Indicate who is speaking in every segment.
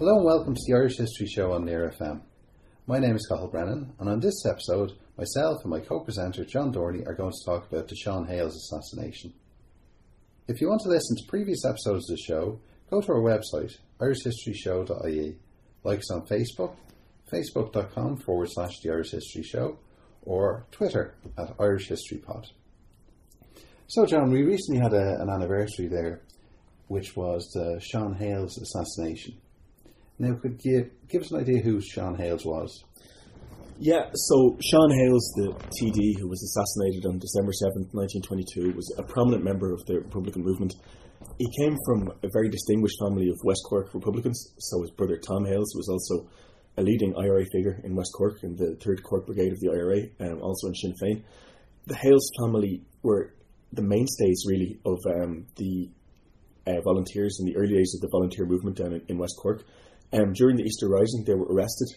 Speaker 1: Hello and welcome to the Irish History Show on Near FM. My name is Cathal Brennan, and on this episode, myself and my co-presenter John Dorney are going to talk about the Sean Hales assassination. If you want to listen to previous episodes of the show, go to our website, irishhistoryshow.ie, like us on Facebook, facebook.com forward slash the Irish History Show, or Twitter at Irish History Pod. So, John, we recently had a, an anniversary there, which was the Sean Hales assassination. Now, could you give us an idea who Sean Hales was?
Speaker 2: Yeah, so Sean Hales, the TD who was assassinated on December 7th, 1922, was a prominent member of the Republican movement. He came from a very distinguished family of West Cork Republicans, so his brother Tom Hales was also a leading IRA figure in West Cork in the 3rd Cork Brigade of the IRA, um, also in Sinn Féin. The Hales family were the mainstays, really, of um, the uh, volunteers in the early days of the volunteer movement down in, in West Cork. Um, during the Easter Rising, they were arrested.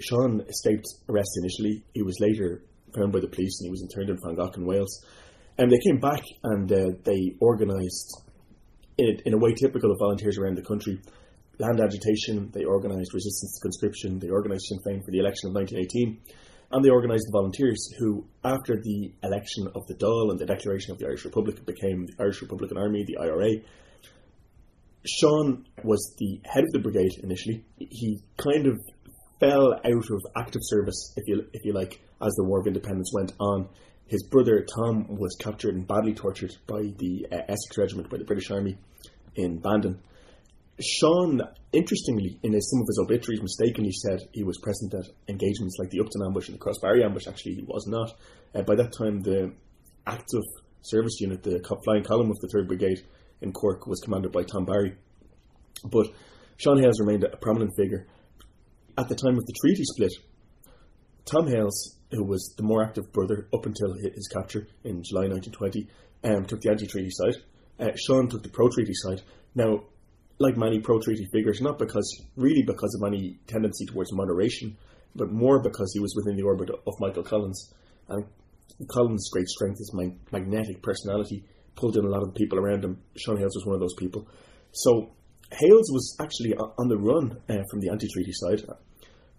Speaker 2: Sean escaped arrest initially. He was later found by the police and he was interned in Frongoch in Wales. And they came back and uh, they organised, in, in a way typical of volunteers around the country, land agitation, they organised resistance to conscription, they organised Sinn Féin for the election of 1918, and they organised the volunteers who, after the election of the Dáil and the declaration of the Irish Republic, became the Irish Republican Army, the IRA. Sean was the head of the brigade initially. He kind of fell out of active service, if you if you like, as the War of Independence went on. His brother Tom was captured and badly tortured by the uh, Essex Regiment, by the British Army in Bandon. Sean, interestingly, in his, some of his obituaries, mistakenly said he was present at engagements like the Upton ambush and the Crossbarry ambush. Actually, he was not. Uh, by that time, the active service unit, the flying column of the 3rd Brigade in Cork, was commanded by Tom Barry. But Sean Hales remained a prominent figure. At the time of the treaty split, Tom Hales, who was the more active brother up until his capture in July 1920, um, took the anti treaty side. Uh, Sean took the pro treaty side. Now, like many pro treaty figures, not because really because of any tendency towards moderation, but more because he was within the orbit of Michael Collins. And Collins' great strength, his magnetic personality, pulled in a lot of people around him. Sean Hales was one of those people. So Hales was actually on the run uh, from the anti-treaty side.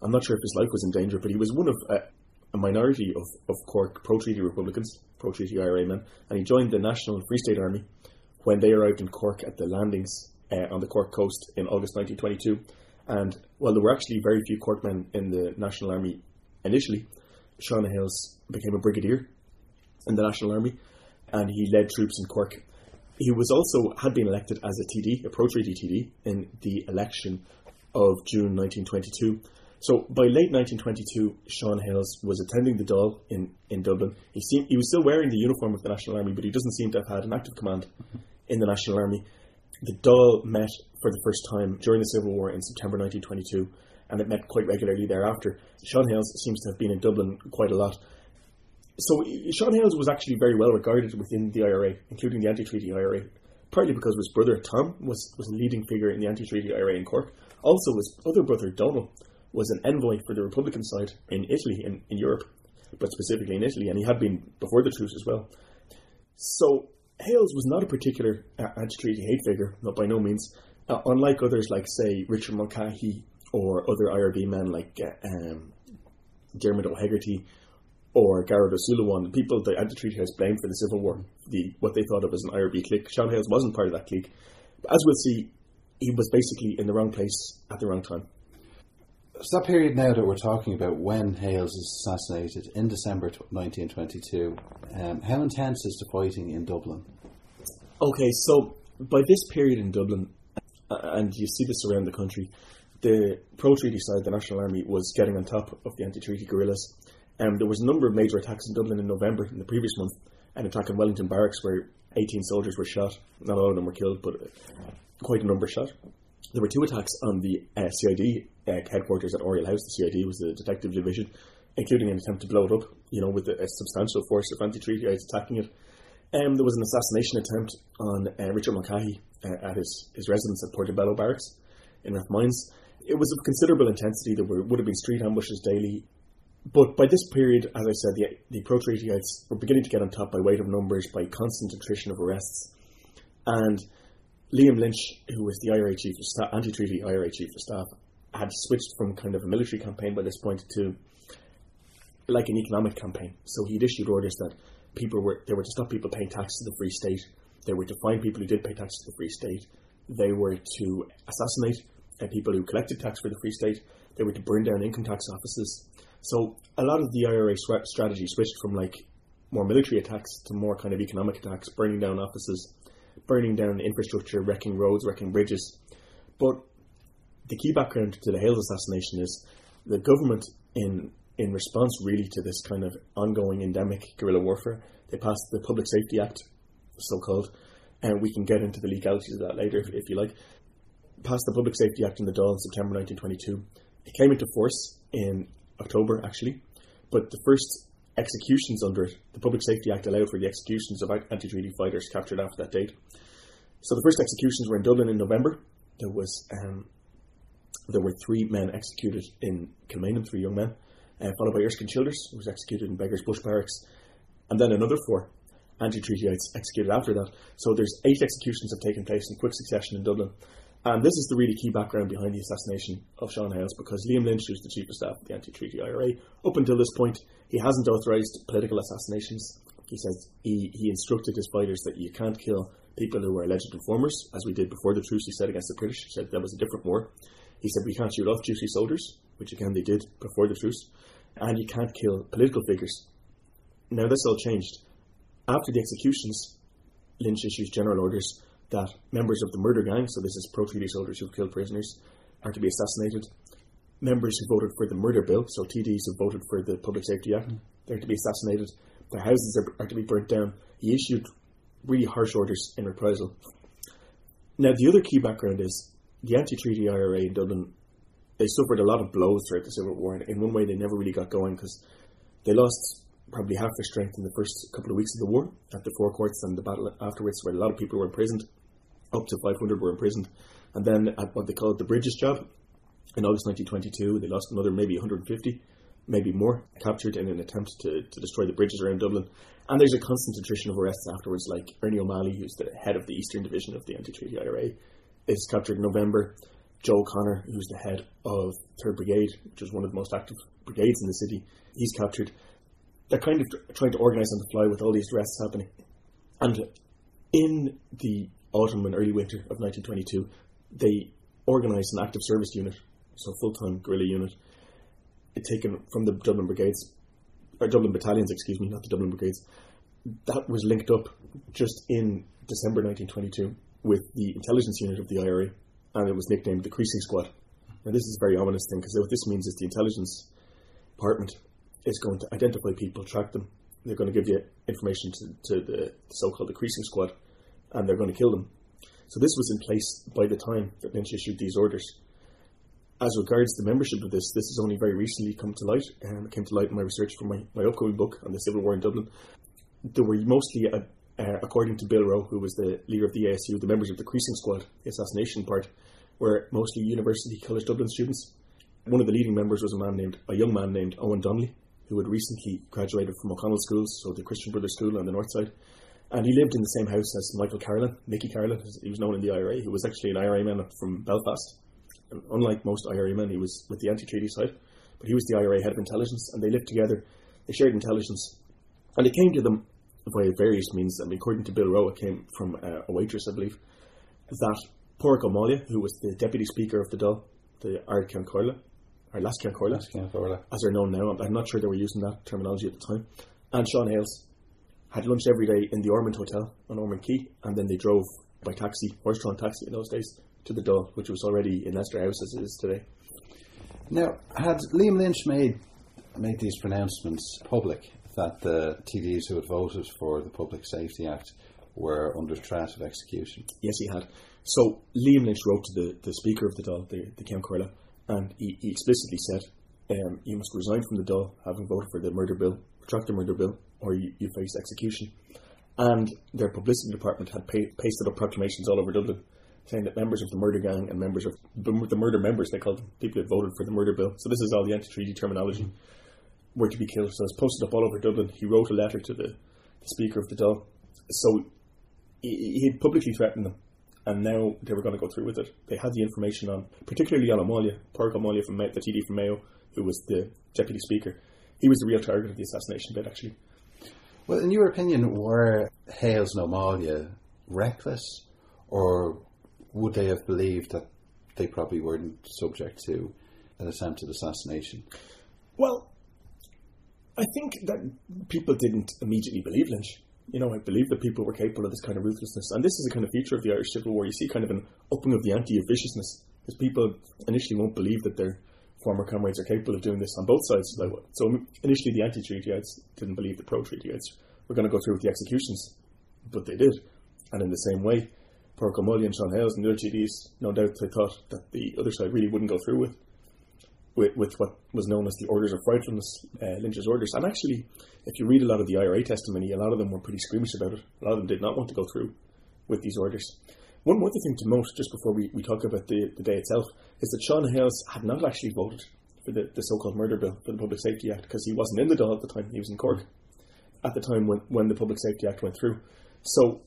Speaker 2: I'm not sure if his life was in danger, but he was one of uh, a minority of, of Cork pro-treaty Republicans, pro-treaty IRA men, and he joined the National Free State Army when they arrived in Cork at the landings uh, on the Cork coast in August 1922. And while there were actually very few Cork men in the National Army initially, Sean Hales became a brigadier in the National Army, and he led troops in Cork he was also had been elected as a TD, a pro-treaty TD, in the election of June 1922. So by late 1922, Sean Hales was attending the Dáil in, in Dublin. He seemed, he was still wearing the uniform of the National Army, but he doesn't seem to have had an active command in the National Army. The Dáil met for the first time during the Civil War in September 1922, and it met quite regularly thereafter. Sean Hales seems to have been in Dublin quite a lot so Sean Hales was actually very well regarded within the IRA, including the anti-treaty IRA, partly because his brother Tom was, was a leading figure in the anti-treaty IRA in Cork. Also, his other brother Donald was an envoy for the Republican side in Italy, in, in Europe, but specifically in Italy, and he had been before the truce as well. So Hales was not a particular uh, anti-treaty hate figure, not by no means. Uh, unlike others like, say, Richard Mulcahy or other IRB men like uh, um, Dermot O'Hegarty or Garrett O'Sullivan, the people the anti-treaty has blamed for the Civil War, the what they thought of as an IRB clique. Sean Hales wasn't part of that clique. But as we'll see, he was basically in the wrong place at the wrong time.
Speaker 1: So that period now that we're talking about when Hales is assassinated in December 1922, um, how intense is the fighting in Dublin?
Speaker 2: Okay, so by this period in Dublin, and you see this around the country, the pro-treaty side, the National Army, was getting on top of the anti-treaty guerrillas um, there was a number of major attacks in Dublin in November in the previous month. An attack in Wellington Barracks where 18 soldiers were shot. Not all of them were killed, but quite a number shot. There were two attacks on the uh, CID uh, headquarters at Oriel House. The CID was the detective division, including an attempt to blow it up. You know, with a, a substantial force of anti-treaty attacking it. Um, there was an assassination attempt on uh, Richard Mulcahy uh, at his, his residence at Portobello Barracks in Rathmines. It was of considerable intensity. There were, would have been street ambushes daily. But by this period, as I said, the, the pro treatyites were beginning to get on top by weight of numbers, by constant attrition of arrests. And Liam Lynch, who was the IRA chief of staff, anti-treaty IRA chief of staff, had switched from kind of a military campaign by this point to like an economic campaign. So he'd issued orders that people were they were to stop people paying tax to the Free State. They were to find people who did pay tax to the Free State. They were to assassinate uh, people who collected tax for the Free State. They were to burn down income tax offices. So a lot of the IRA strategy switched from like more military attacks to more kind of economic attacks, burning down offices, burning down infrastructure, wrecking roads, wrecking bridges. But the key background to the Hales assassination is the government, in in response really to this kind of ongoing endemic guerrilla warfare, they passed the Public Safety Act, so called, and we can get into the legalities of that later if, if you like. Passed the Public Safety Act in the Dáil in September 1922. It came into force in October, actually, but the first executions under it, the Public Safety Act allowed for the executions of anti treaty fighters captured after that date. So the first executions were in Dublin in November. There was um, there were three men executed in Kilmainham, three young men, uh, followed by Erskine Childers, who was executed in Beggars Bush Barracks, and then another four anti-treatyites executed after that. So there's eight executions have taken place in quick succession in Dublin. And this is the really key background behind the assassination of Sean Hales because Liam Lynch, who's the chief of staff of the anti-treaty IRA, up until this point, he hasn't authorised political assassinations. He says he, he instructed his fighters that you can't kill people who were alleged informers, as we did before the truce, he said, against the British. He said that was a different war. He said we can't shoot off duty soldiers, which again they did before the truce, and you can't kill political figures. Now this all changed. After the executions, Lynch issues general orders that members of the murder gang, so this is pro treaty soldiers who've killed prisoners, are to be assassinated. Members who voted for the murder bill, so TDs who voted for the Public Safety Act, mm. they're to be assassinated. Their houses are, are to be burnt down. He issued really harsh orders in reprisal. Now, the other key background is the anti-treaty IRA in Dublin. They suffered a lot of blows throughout the Civil War, and in one way, they never really got going because they lost probably half their strength in the first couple of weeks of the war at the Four Courts and the battle afterwards, where a lot of people were imprisoned. Up to 500 were imprisoned. And then at what they called the Bridges job in August 1922, they lost another maybe 150, maybe more, captured in an attempt to, to destroy the bridges around Dublin. And there's a constant attrition of arrests afterwards, like Ernie O'Malley, who's the head of the Eastern Division of the Anti-Treaty IRA, is captured in November. Joe Connor, who's the head of 3rd Brigade, which is one of the most active brigades in the city, he's captured. They're kind of trying to organise on the fly with all these arrests happening. And in the autumn and early winter of 1922, they organised an active service unit, so full time guerrilla unit, taken from the Dublin Brigades, or Dublin Battalions, excuse me, not the Dublin Brigades. That was linked up just in December 1922 with the intelligence unit of the IRA, and it was nicknamed the Creasing Squad. Now, this is a very ominous thing because what this means is the intelligence department is going to identify people, track them. They're going to give you information to, to the so called the Creasing Squad, and they're going to kill them. So this was in place by the time that Lynch issued these orders. As regards the membership of this, this has only very recently come to light, and it came to light in my research for my, my upcoming book on the Civil War in Dublin. There were mostly, uh, uh, according to Bill Roe, who was the leader of the ASU, the members of the Creasing Squad, the assassination part, were mostly University College Dublin students. One of the leading members was a man named, a young man named Owen Donnelly, who had recently graduated from O'Connell Schools, so the Christian Brothers School on the north side. And he lived in the same house as Michael Carolan, Mickey Carolan, he was known in the IRA, He was actually an IRA man from Belfast. And unlike most IRA men, he was with the anti-treaty side, but he was the IRA head of intelligence, and they lived together. They shared intelligence, and it came to them via various means. I mean, according to Bill Roe, it came from uh, a waitress, I believe, that Ó Máille, who was the deputy speaker of the Dáil, the Ard Comhairle, or Las Comhairle, as they're known now. I'm not sure they were using that terminology at the time. And Sean Hales, had lunch every day in the Ormond Hotel on Ormond Quay, and then they drove by taxi, horse-drawn taxi in those days, to the Dáil, which was already in Leinster House as it is today.
Speaker 1: Now, had Liam Lynch made made these pronouncements public that the TDs who had voted for the Public Safety Act were under threat of execution?
Speaker 2: Yes, he had. So Liam Lynch wrote to the, the Speaker of the Dáil, the, the Comhairle, and he, he explicitly said, um, "You must resign from the Dáil, having voted for the murder bill, retract the murder bill, or you, you face execution. And their publicity department had pa- pasted up proclamations all over Dublin saying that members of the murder gang and members of the murder members, they called them, people that voted for the murder bill. So this is all the anti-treaty terminology, were to be killed. So it's posted up all over Dublin. He wrote a letter to the, the Speaker of the Dáil. So he, he publicly threatened them. and now they were going to go through with it. They had the information on, particularly on O'Malley, Pádraig O'Malley from the TD from Mayo, who was the deputy speaker. He was the real target of the assassination bid, actually.
Speaker 1: Well, in your opinion, were Hales and O'Malley reckless, or would they have believed that they probably weren't subject to an attempted assassination?
Speaker 2: Well, I think that people didn't immediately believe Lynch. You know, I believe that people were capable of this kind of ruthlessness. And this is a kind of feature of the Irish Civil War. You see kind of an upping of the ante of viciousness. Because people initially won't believe that their former comrades are capable of doing this on both sides. So initially the anti-treatyites didn't believe the pro-treatyites were going to go through with the executions. But they did. And in the same way, Pádraig O'Malley and Sean Hales and the other TDs, no doubt they thought that the other side really wouldn't go through with with, with what was known as the Orders of Frightfulness, uh, Lynch's orders. And actually, if you read a lot of the IRA testimony, a lot of them were pretty squeamish about it. A lot of them did not want to go through with these orders. One other thing to note, just before we, we talk about the, the day itself, is that Sean Hales had not actually voted for the, the so called murder bill for the Public Safety Act because he wasn't in the Dáil at the time, he was in Cork at the time when, when the Public Safety Act went through. So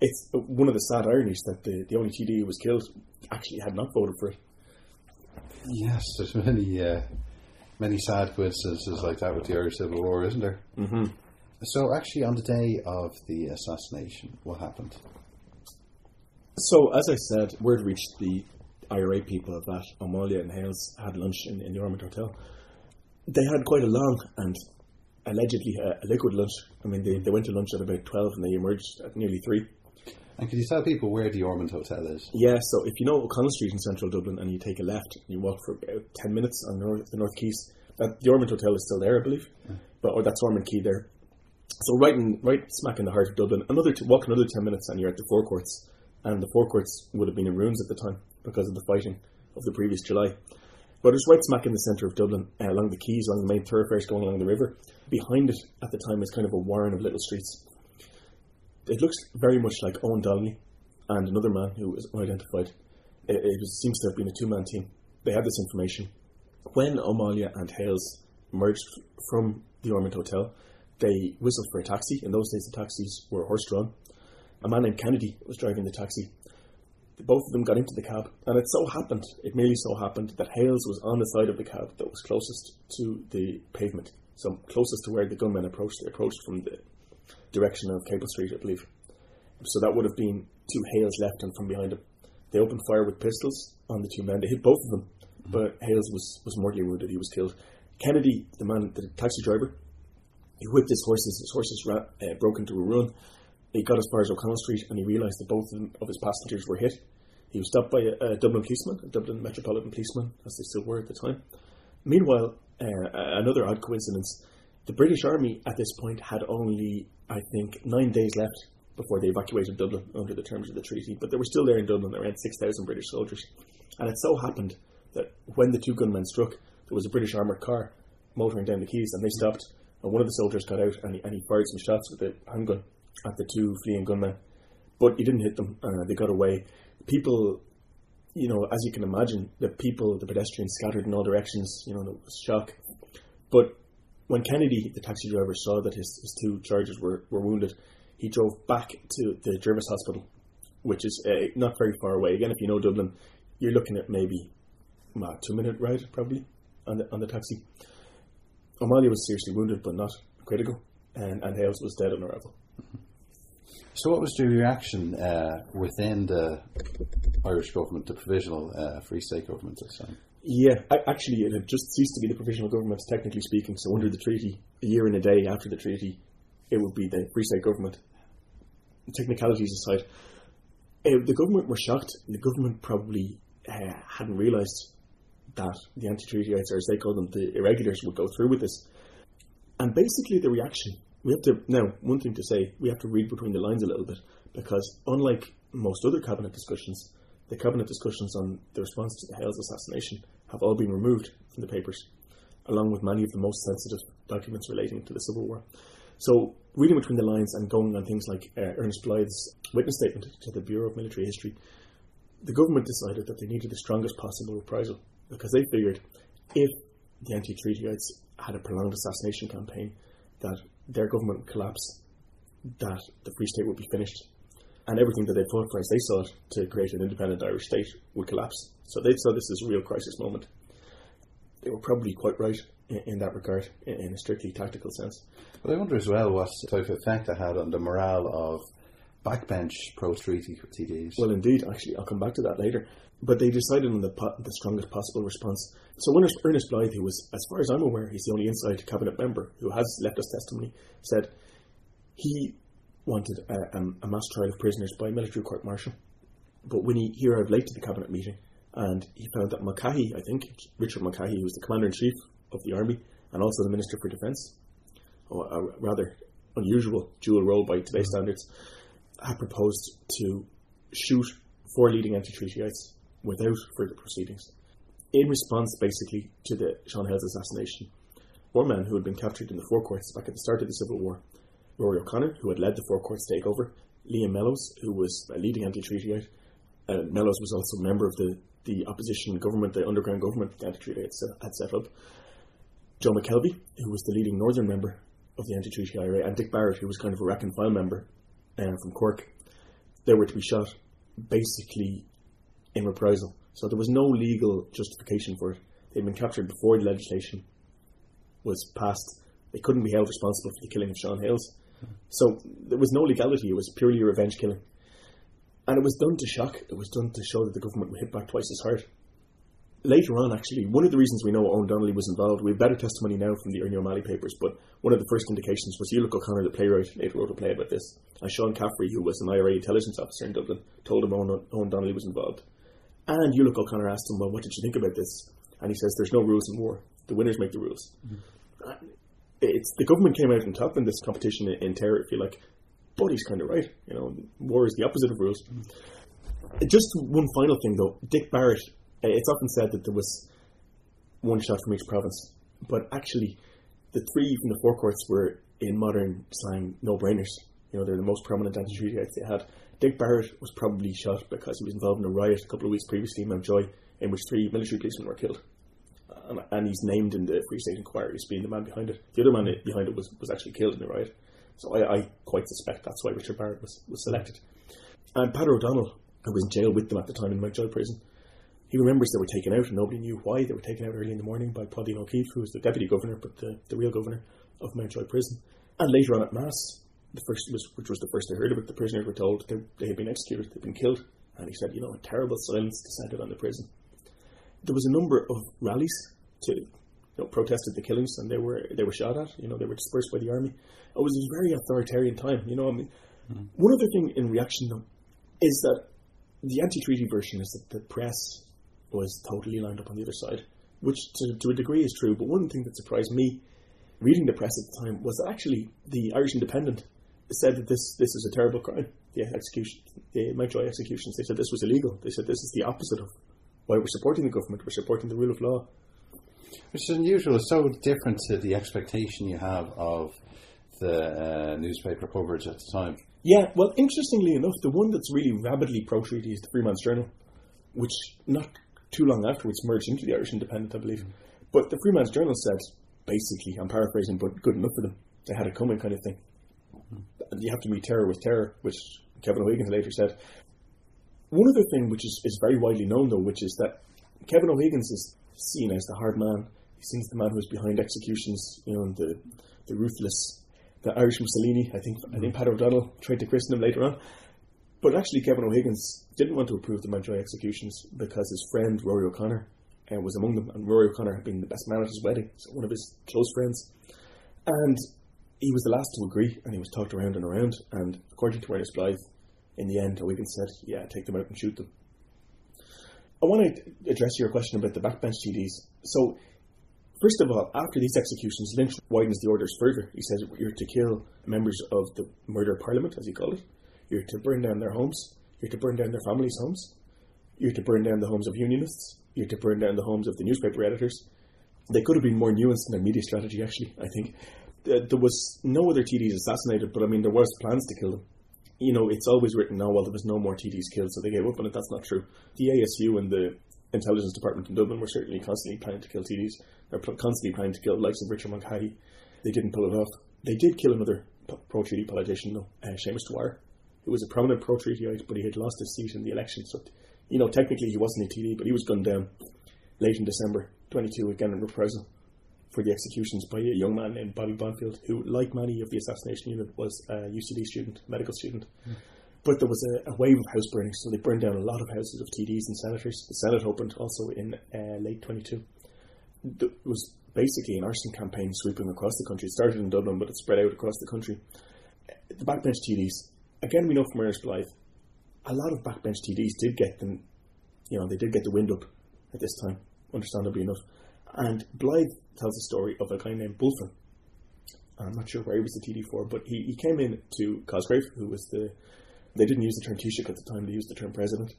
Speaker 2: it's one of the sad ironies that the, the only TD who was killed actually had not voted for it.
Speaker 1: Yes, there's many uh, many sad coincidences like that with the Irish Civil War, isn't there?
Speaker 2: Mm-hmm.
Speaker 1: So, actually, on the day of the assassination, what happened?
Speaker 2: So, as I said, word reached the IRA people that O'Malley and Hales had lunch in, in the Ormond Hotel. They had quite a long and allegedly a, a liquid lunch. I mean, they, they went to lunch at about 12 and they emerged at nearly 3.
Speaker 1: And could you tell people where the Ormond Hotel is?
Speaker 2: Yeah, so if you know O'Connell Street in central Dublin and you take a left and you walk for about 10 minutes on north, the North Quays, that, the Ormond Hotel is still there, I believe. But or that's Ormond Quay there. So right in right smack in the heart of Dublin, another t- walk another 10 minutes and you're at the Four Courts. And the Four Courts would have been in ruins at the time because of the fighting of the previous July. But it's right smack in the centre of Dublin, uh, along the quays, along the main thoroughfares going along the river. Behind it at the time was kind of a warren of little streets it looks very much like Owen Donnelly and another man who was unidentified. It, it was, seems to have been a two man team. They had this information. When O'Malley and Hales emerged from the Ormond Hotel, they whistled for a taxi. In those days, the taxis were horse drawn. A man named Kennedy was driving the taxi. Both of them got into the cab, and it so happened, it merely so happened, that Hales was on the side of the cab that was closest to the pavement, so closest to where the gunmen approached. They approached from the direction of Capel Street, I believe. So that would have been two Hales' left and from behind him. They opened fire with pistols on the two men. They hit both of them, but Hales was, was mortally wounded. He was killed. Kennedy, the man, the taxi driver, he whipped his horses. His horses ran, uh, broke into a run. He got as far as O'Connell Street and he realised that both of, his passengers were hit. He was stopped by a, a, Dublin policeman, a Dublin Metropolitan policeman, as they still were at the time. Meanwhile, uh, another odd coincidence the British Army at this point had only, I think, nine days left before they evacuated Dublin under the terms of the treaty, but they were still there in Dublin, around 6,000 British soldiers. And it so happened that when the two gunmen struck, there was a British armoured car motoring down the quays, and they stopped, and one of the soldiers got out and he, and he fired some shots with a handgun at the two fleeing gunmen. But he didn't hit them, uh, they got away. People, you know, as you can imagine, the people, the pedestrians scattered in all directions, you know, there was shock. But when Kennedy, the taxi driver, saw that his, his two charges were, were wounded, he drove back to the Jervis Hospital, which is uh, not very far away. Again, if you know Dublin, you're looking at maybe a two minute ride probably on the on the taxi. O'Malley was seriously wounded, but not critical, and, and Hales was dead on arrival.
Speaker 1: So, what was the reaction uh, within the Irish government, the provisional uh, Free State government this time?
Speaker 2: Yeah, actually, it had just ceased to be the provisional government, technically speaking. So, under the treaty, a year and a day after the treaty, it would be the Free State government. Technicalities aside, uh, the government were shocked. The government probably uh, hadn't realised that the anti-treatyites, or as they call them, the irregulars, would go through with this. And basically, the reaction we have to now one thing to say we have to read between the lines a little bit because unlike most other cabinet discussions, the cabinet discussions on the response to the Hales assassination have all been removed from the papers, along with many of the most sensitive documents relating to the Civil War. So, reading between the lines and going on things like uh, Ernest Blythe's witness statement to the Bureau of Military History, the government decided that they needed the strongest possible reprisal because they figured if the anti-treatyites had a prolonged assassination campaign, that their government would collapse, that the Free State would be finished. and everything that they fought for as they sought to create an independent Irish state would collapse. So they saw this as a real crisis moment. They were probably quite right in, in that regard, in, in, a strictly tactical sense.
Speaker 1: But I wonder as well what type of effect that had on the morale of backbench pro-treaty TDs.
Speaker 2: Well, indeed, actually, I'll come back to that later. But they decided on the, po- the strongest possible response. So when Ernest Blythe, who was, as far as I'm aware, he's the only inside cabinet member who has left us testimony, said he wanted a, a, mass trial of prisoners by military court martial. But when he, he arrived late to the cabinet meeting, and he found that Mulcahy, I think, Richard Mulcahy, who was the commander in chief of the army and also the minister for defence, a rather unusual dual role by today's mm-hmm. standards, had proposed to shoot four leading anti-treatyites without further proceedings. In response, basically, to the Sean Hales assassination, one man who had been captured in the Four Courts back at the start of the Civil War Rory O'Connor, who had led the Four Courts takeover, Liam Mellows, who was a leading anti-treatyite. Uh, Mellows was also a member of the, the opposition government, the underground government the anti-treaty had, set up. Joe McKelvey, who was the leading northern member of the anti-treaty IRA, and Dick Barrett, who was kind of a rank and file member uh, from Cork. They were to be shot basically in reprisal. So there was no legal justification for it. They'd been captured before the legislation was passed. They couldn't be held responsible for the killing of Sean Hales. So there was no legality, it was purely a revenge killing. And it was done to shock, it was done to show that the government would hit back twice as hard. Later on, actually, one of the reasons we know Eoin Donnelly was involved, we have better testimony now from the Ernie O'Malley papers, but one of the first indications was Ulick O'Connor, the playwright, later wrote a play about this. And Sean Caffrey, who was an IRA intelligence officer in Dublin, told him Eoin, Eoin Donnelly was involved. And Ulick O'Connor asked him, Well, what did you think about this? And he says, There's no rules in war. The winners make the rules. Mm-hmm it's the government came out on top in this competition in, in terror, if you like. But he's kind of right. You know, war is the opposite of rules. Just one final thing, though. Dick Barrett. Uh, it's often said that there was one shot from each province, but actually, the three from the four courts were, in modern slang, no-brainers. You know, they're the most prominent anti-treaty they had. Dick Barrett was probably shot because he was involved in a riot a couple of weeks previously in Mountjoy, in which three military policemen were killed and, and he's named in the Free State Inquiry as being the man behind it. The other man behind it was, was actually killed in the riot. So I, I quite suspect that's why Richard Barrett was, was selected. And Peadar O'Donnell, who was in jail with them at the time in Mountjoy prison, he remembers they were taken out and nobody knew why. They were taken out early in the morning by Paudeen O'Keeffe, who was the deputy governor, but the, the real governor of Mountjoy prison. And later on at Mass, the first was, which was the first they heard of it, the prisoners were told they, they had been executed, they'd been killed. And he said, you know, a terrible silence descended on the prison. There was a number of rallies to you know, protested the killings and they were they were shot at. You know, they were dispersed by the army. It was a very authoritarian time. You know, I mean, mm-hmm. one other thing in reaction though is that the anti-treaty version is that the press was totally lined up on the other side, which to, to a degree is true. But one thing that surprised me reading the press at the time was that actually the Irish Independent said that this this is a terrible crime. The execution, the Mountjoy executions, they said this was illegal. They said this is the opposite of why we're supporting the government. We're supporting the rule of law.
Speaker 1: Which is unusual. It's so different to the expectation you have of the uh, newspaper coverage at the time.
Speaker 2: Yeah, well, interestingly enough, the one that's really rabidly pro treaty is the Freeman's Journal, which not too long afterwards merged into the Irish Independent, I believe. But the Freeman's Journal said, basically, I'm paraphrasing, but good enough for them. They had it coming, kind of thing. Mm-hmm. You have to meet terror with terror, which Kevin O'Higgins later said. One other thing, which is, is very widely known, though, which is that Kevin O'Higgins is seen as the hard man. He's seen as the man who is behind executions, you know, the the ruthless, the Irish Mussolini. I think I think Pat O'Donnell tried to christen him later on. But actually, Kevin O'Higgins didn't want to approve the Mountjoy executions because his friend Rory O'Connor uh, was among them, and Rory O'Connor had been the best man at his wedding, so one of his close friends. And he was the last to agree, and he was talked around and around. And according to Ernest Blythe, in the end, O'Higgins said, "Yeah, take them out and shoot them." I want to address your question about the backbench TDs. So, first of all, after these executions, Lynch widens the orders further. He says you're to kill members of the murder parliament, as he called it. You're to burn down their homes. You're to burn down their families' homes. You're to burn down the homes of unionists. You're to burn down the homes of the newspaper editors. They could have been more nuanced in their media strategy, actually, I think. There was no other TDs assassinated, but I mean, there was plans to kill them you know, it's always written, oh, well, there was no more TDs killed, so they gave up on it. That's not true. The ASU and the intelligence department in Dublin were certainly constantly planning to kill TDs. They're constantly planning to kill the likes of Richard Mulcahy. They didn't pull it off. They did kill another pro treaty politician, though, uh, Seamus Dwyer, who was a prominent pro-treatyite, but he had lost his seat in the election. So, you know, technically he wasn't a TD, but he was gunned down late in December 22, again in reprisal for the executions by a young man named Bobby Bonfield, who, like many of the assassination unit, was a UCD student, medical student. Mm. But there was a, a, wave of house burnings, so they burned down a lot of houses of TDs and senators. The Senate opened also in uh, late 22. It was basically an arson campaign sweeping across the country. It started in Dublin, but it spread out across the country. The backbench TDs, again, we know from Ernest Blythe, a lot of backbench TDs did get them, you know, they did get the wind up at this time, understandably enough. And Blythe tells a story of a guy named Bulfin. I'm not sure where he was the TD for, but he, he came in to Cosgrave, who was the. They didn't use the term Taoiseach at the time, they used the term president.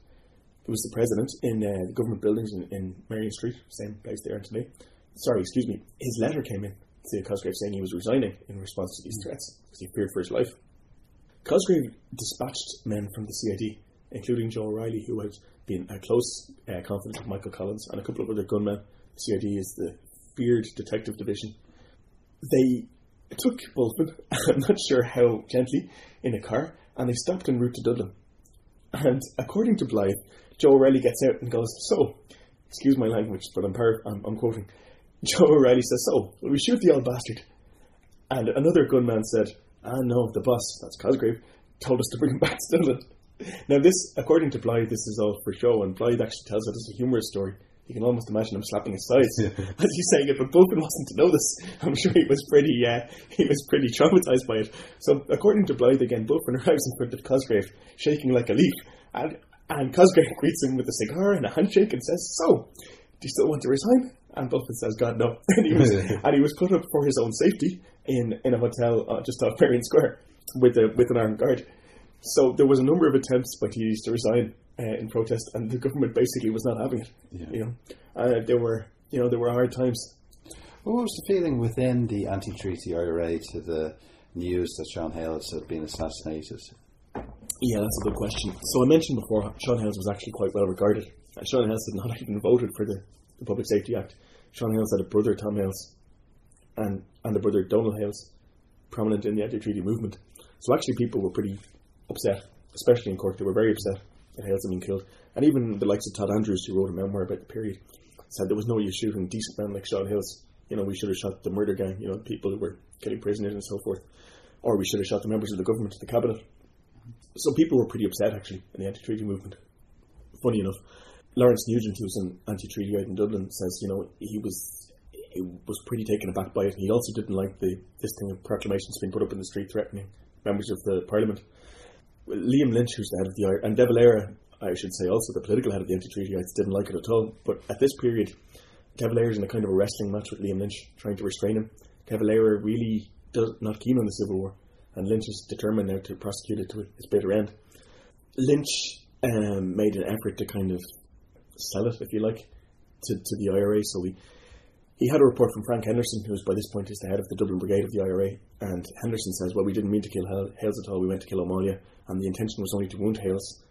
Speaker 2: He was the president in uh, the government buildings in, in Merrion Street, same place they are today. Sorry, excuse me. His letter came in to Cosgrave saying he was resigning in response to these threats because he feared for his life. Cosgrave dispatched men from the CID, including Joe O'Reilly, who had been a close uh, confidant of Michael Collins, and a couple of other gunmen. CID is the feared detective division. They took Bulfin, I'm not sure how gently, in a car, and they stopped en route to Dublin. And according to Blythe, Joe O'Reilly gets out and goes, So, excuse my language, but I'm, par- I'm, I'm quoting. Joe O'Reilly says, So, will we shoot the old bastard? And another gunman said, Ah, no, the boss, that's Cosgrave, told us to bring him back to Dublin. Now, this, according to Blythe, this is all for show, and Blythe actually tells it as a humorous story. You can almost imagine him slapping his sides as he's saying it. But Bulfin wasn't to know this. I'm sure he was pretty, uh, he was pretty traumatized by it. So, according to Blythe again, Bulfin arrives in front of Cosgrave, shaking like a leaf, and and Cosgrave greets him with a cigar and a handshake and says, "So, do you still want to resign?" And Bulfin says, "God no." and he was and he was put up for his own safety in in a hotel uh, just off Merrion Square with a with an armed guard. So there was a number of attempts by TDs to resign uh, in protest, and the government basically was not having it. Yeah. You know, uh, there were you know there were hard times.
Speaker 1: What was the feeling within the anti-treaty IRA to the news that Sean Hales had been assassinated?
Speaker 2: Yeah, that's a good question. So I mentioned before, Sean Hales was actually quite well regarded. Uh, Sean Hales had not even voted for the, the Public Safety Act. Sean Hales had a brother, Tom Hales, and and a brother, Donald Hales, prominent in the anti-treaty movement. So actually, people were pretty upset, especially in Cork. They were very upset Hales had been killed. And even the likes of Todd Andrews, who wrote a memoir about the period, said there was no use shooting decent men like Sean Hales. You know, we should have shot the murder gang, you know, people who were killing prisoners and so forth. Or we should have shot the members of the government, the cabinet. So people were pretty upset, actually, in the anti-treaty movement. Funny enough, Lawrence Nugent, who was an anti-treaty guy in Dublin, says, you know, he was he was pretty taken aback by it. He also didn't like the this thing of proclamations being put up in the street threatening members of the parliament. Liam Lynch, who's the head of the IRA, and De Valera, I should say, also the political head of the anti-treatyites, didn't like it at all. But at this period, De Valera's in a kind of a wrestling match with Liam Lynch, trying to restrain him. De Valera really does not keen on the civil war, and Lynch is determined now to prosecute it to its bitter end. Lynch um, made an effort to kind of sell it, if you like, to, to the IRA. So we he had a report from Frank Henderson, who by this point is the head of the Dublin Brigade of the IRA, and Henderson says, well, we didn't mean to kill Hales at all, we went to kill O'Malley, and the intention was only to wound Hales.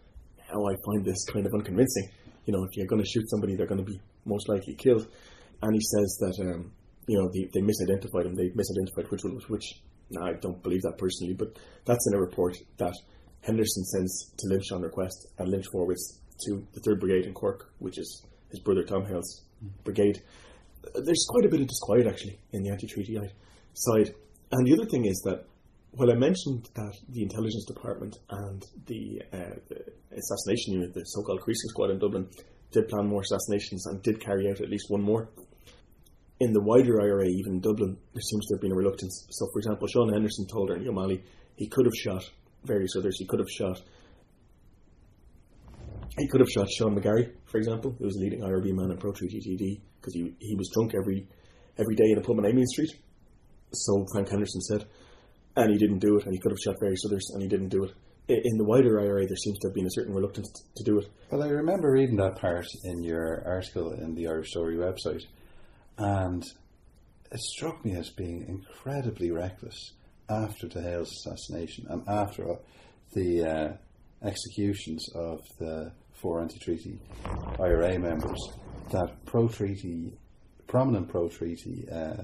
Speaker 2: Now I find this kind of unconvincing. You know, if you're going to shoot somebody, they're going to be most likely killed. And he says that, um, you know, they, they misidentified him, they misidentified which one was which. Now, I don't believe that personally, but that's in a report that Henderson sends to Lynch on request, and Lynch forwards to the 3rd Brigade in Cork, which is his brother Tom Hales' brigade there's quite a bit of disquiet actually in the anti-treaty side. And the other thing is that while I mentioned that the intelligence department and the, uh, the assassination unit, the so-called creasing squad in Dublin, did plan more assassinations and did carry out at least one more. In the wider IRA, even in Dublin, there seems to have been a reluctance. So, for example, Sean Henderson told Ernie O'Malley he could have shot various others. He could have shot he could have shot Sean McGarry, for example, who was a leading IRB man in Pro Treaty TD, because he, he was drunk every every day in a pub on Amiens Street. So Frank Henderson said, and he didn't do it, and he could have shot various others, and he didn't do it. In the wider IRA, there seems to have been a certain reluctance to do it.
Speaker 1: Well, I remember reading that part in your article in the Irish Story website, and it struck me as being incredibly reckless after the Hales assassination and after the uh, executions of the four anti-treaty IRA members that pro-treaty, prominent pro-treaty uh,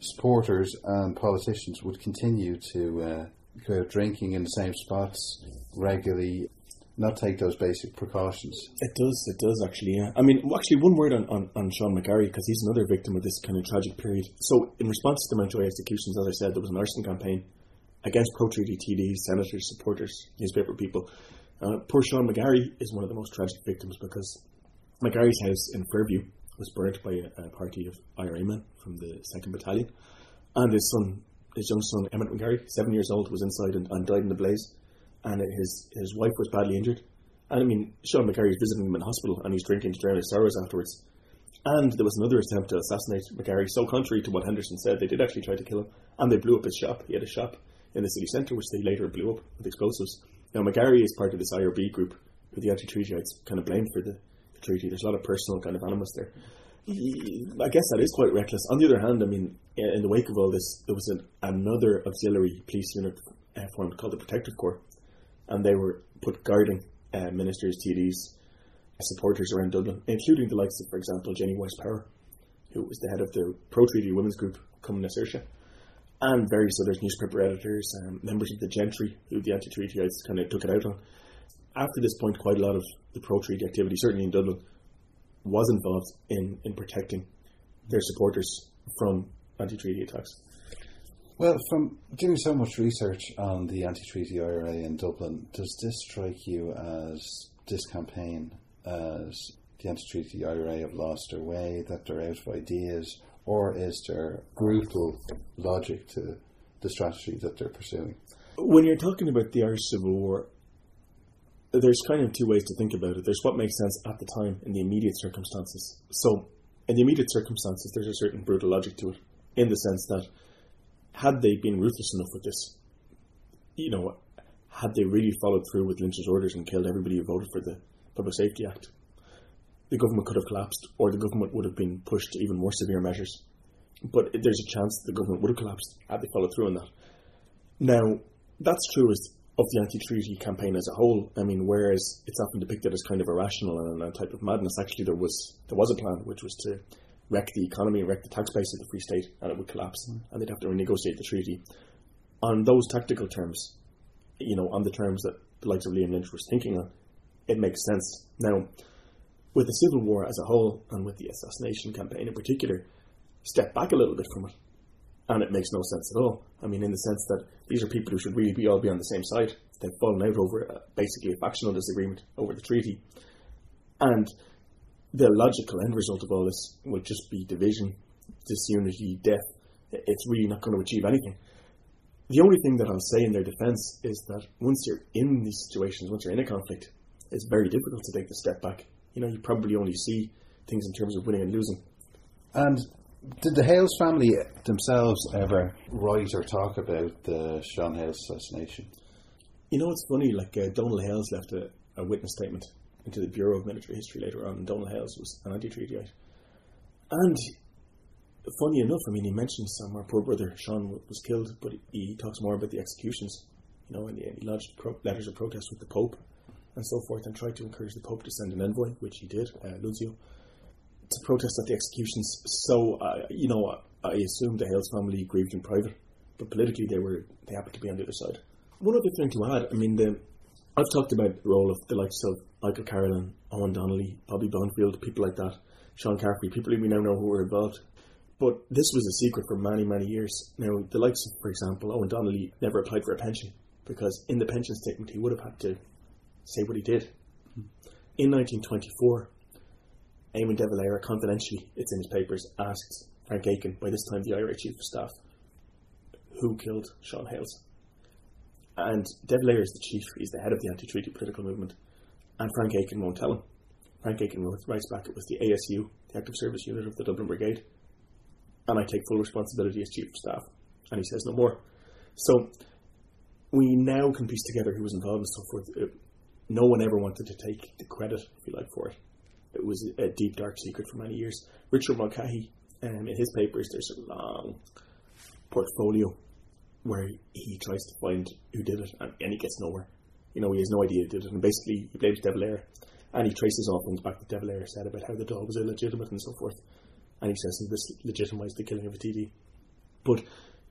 Speaker 1: supporters and politicians would continue to uh, go drinking in the same spots regularly, not take those basic precautions.
Speaker 2: It does, it does actually, yeah. I mean, actually, one word on, on, on Sean McGarry, because he's another victim of this kind of tragic period. So, in response to the Mountjoy executions, as I said, there was an arson campaign against pro treaty TDs, senators, supporters, newspaper people. Uh, poor Sean McGarry is one of the most tragic victims because McGarry's house in Fairview was burnt by a, a party of IRA men from the 2nd Battalion, and his son, his young son, Emmett McGarry, seven years old, was inside and, and died in the blaze and uh, his his wife was badly injured. And I mean, Sean McGarry is visiting him in hospital, and he's drinking to drown his sorrows afterwards. And there was another attempt to assassinate McGarry. So contrary to what Henderson said, they did actually try to kill him, and they blew up his shop. He had a shop in the city centre, which they later blew up with explosives. Now McGarry is part of this IRB group, who the anti-treatyites kind of blamed for the treaty. There's a lot of personal kind of animus there. I guess that is quite reckless. On the other hand, I mean, in the wake of all this, there was an, another auxiliary police unit uh, formed called the Protective Corps, and they were put guarding uh, ministers, TDs, supporters around Dublin, including the likes of, for example, Jennie Wyse Power, who was the head of the pro treaty women's group, Cumann na and various other newspaper editors, um, members of the gentry, who the anti treatyites kind of took it out on. After this point, quite a lot of the pro treaty activity, certainly in Dublin, was involved in, in protecting their supporters from anti treaty attacks.
Speaker 1: Well, from doing so much research on the anti-treaty IRA in Dublin, does this strike you as this campaign, as the anti-treaty IRA have lost their way, that they're out of ideas, or is there brutal logic to the strategy that they're pursuing?
Speaker 2: When you're talking about the Irish Civil War, there's kind of two ways to think about it. There's what makes sense at the time in the immediate circumstances. So, in the immediate circumstances, there's a certain brutal logic to it, in the sense that had they been ruthless enough with this, you know, had they really followed through with Lynch's orders and killed everybody who voted for the Public Safety Act, the government could have collapsed, or the government would have been pushed to even more severe measures. But there's a chance the government would have collapsed had they followed through on that. Now, that's true as of the anti-treaty campaign as a whole. I mean, whereas it's often depicted as kind of irrational and a type of madness, actually there was there was a plan which was to wreck the economy, wreck the tax base of the Free State, and it would collapse, mm. and they'd have to renegotiate the treaty. On those tactical terms, you know, on the terms that the likes of Liam Lynch was thinking of, it makes sense. Now, with the Civil War as a whole, and with the assassination campaign in particular, step back a little bit from it, and it makes no sense at all. I mean, in the sense that these are people who should really be all be on the same side. They've fallen out over uh, basically a factional disagreement over the treaty, and the logical end result of all this will just be division, disunity, death. It's really not going to achieve anything. The only thing that I'll say in their defence is that once you're in these situations, once you're in a conflict, it's very difficult to take the step back. You know, you probably only see things in terms of winning and losing.
Speaker 1: And did the Hales family themselves ever write or talk about the Sean Hales assassination?
Speaker 2: You know, it's funny, like uh, Donald Hales left a, a witness statement into the Bureau of Military History later on. Donald Hales was an anti-treatyite. And funny enough, I mean, he mentions somewhere poor brother Sean was killed, but he talks more about the executions, you know, and he, lodged pro- letters of protest with the Pope and so forth, and tried to encourage the Pope to send an envoy, which he did, uh, Nunzio, to protest at the executions. So, uh, you know, I assume the Hales family grieved in private, but politically they were they happened to be on the other side. One other thing to add, I mean, the, I've talked about the role of the likes of Michael Carolan, Owen Donnelly, Bobby Bonfield, people like that, Sean Caffrey, people we now know who were involved. But this was a secret for many, many years. Now, the likes of, for example, Owen Donnelly never applied for a pension because in the pension statement he would have had to say what he did. In 1924, Eamon de Valera confidentially, it's in his papers, asked Frank Aiken, by this time the IRA Chief of Staff, who killed Sean Hales. And de Valera is the chief, he's the head of the anti treaty political movement and Frank Aiken won't tell him. Frank Aiken writes back, it was the ASU, the Active Service Unit of the Dublin Brigade, and I take full responsibility as Chief of Staff. And he says no more. So we now can piece together who was involved and so forth. Uh, no one ever wanted to take the credit, if you like, for it. It was a deep, dark secret for many years. Richard Mulcahy, um, in his papers, there's a long portfolio where he tries to find who did it, and, and he gets nowhere you know, he has no idea who did it. And basically, he blames De Valera. And he traces all things back to De Valera said about how the Dáil was illegitimate and so forth. And he says this legitimised the killing of a TD. But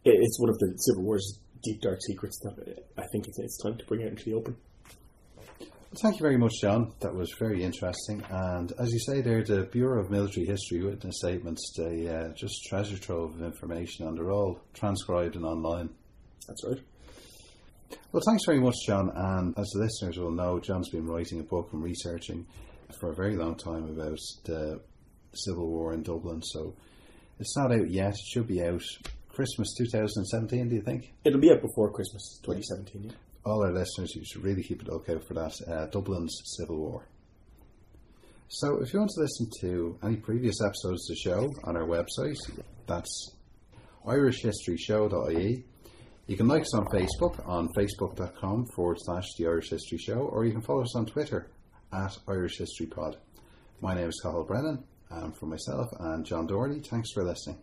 Speaker 2: it's one of the Civil War's deep dark secrets that I think it's, it's time to bring out into the open.
Speaker 1: Thank you very much, John. That was very interesting. And as you say there, the Bureau of Military History witness statements, they uh, just treasure trove of information and they're all transcribed and online.
Speaker 2: That's right.
Speaker 1: Well, thanks very much, John. And as the listeners will know, John's been writing a book and researching for a very long time about the Civil War in Dublin. So it's not out yet. It should be out Christmas 2017, do you think?
Speaker 2: It'll be out before Christmas 2017, yeah.
Speaker 1: All our listeners, you should really keep a lookout for that. Uh, Dublin's Civil War. So if you want to listen to any previous episodes of the show on our website, that's irishhistoryshow.ie. You can like us on Facebook on facebook.com forward slash the Irish History Show, or you can follow us on Twitter at Irish History Pod. My name is Cathal Brennan, and for myself and John Dorney, thanks for listening.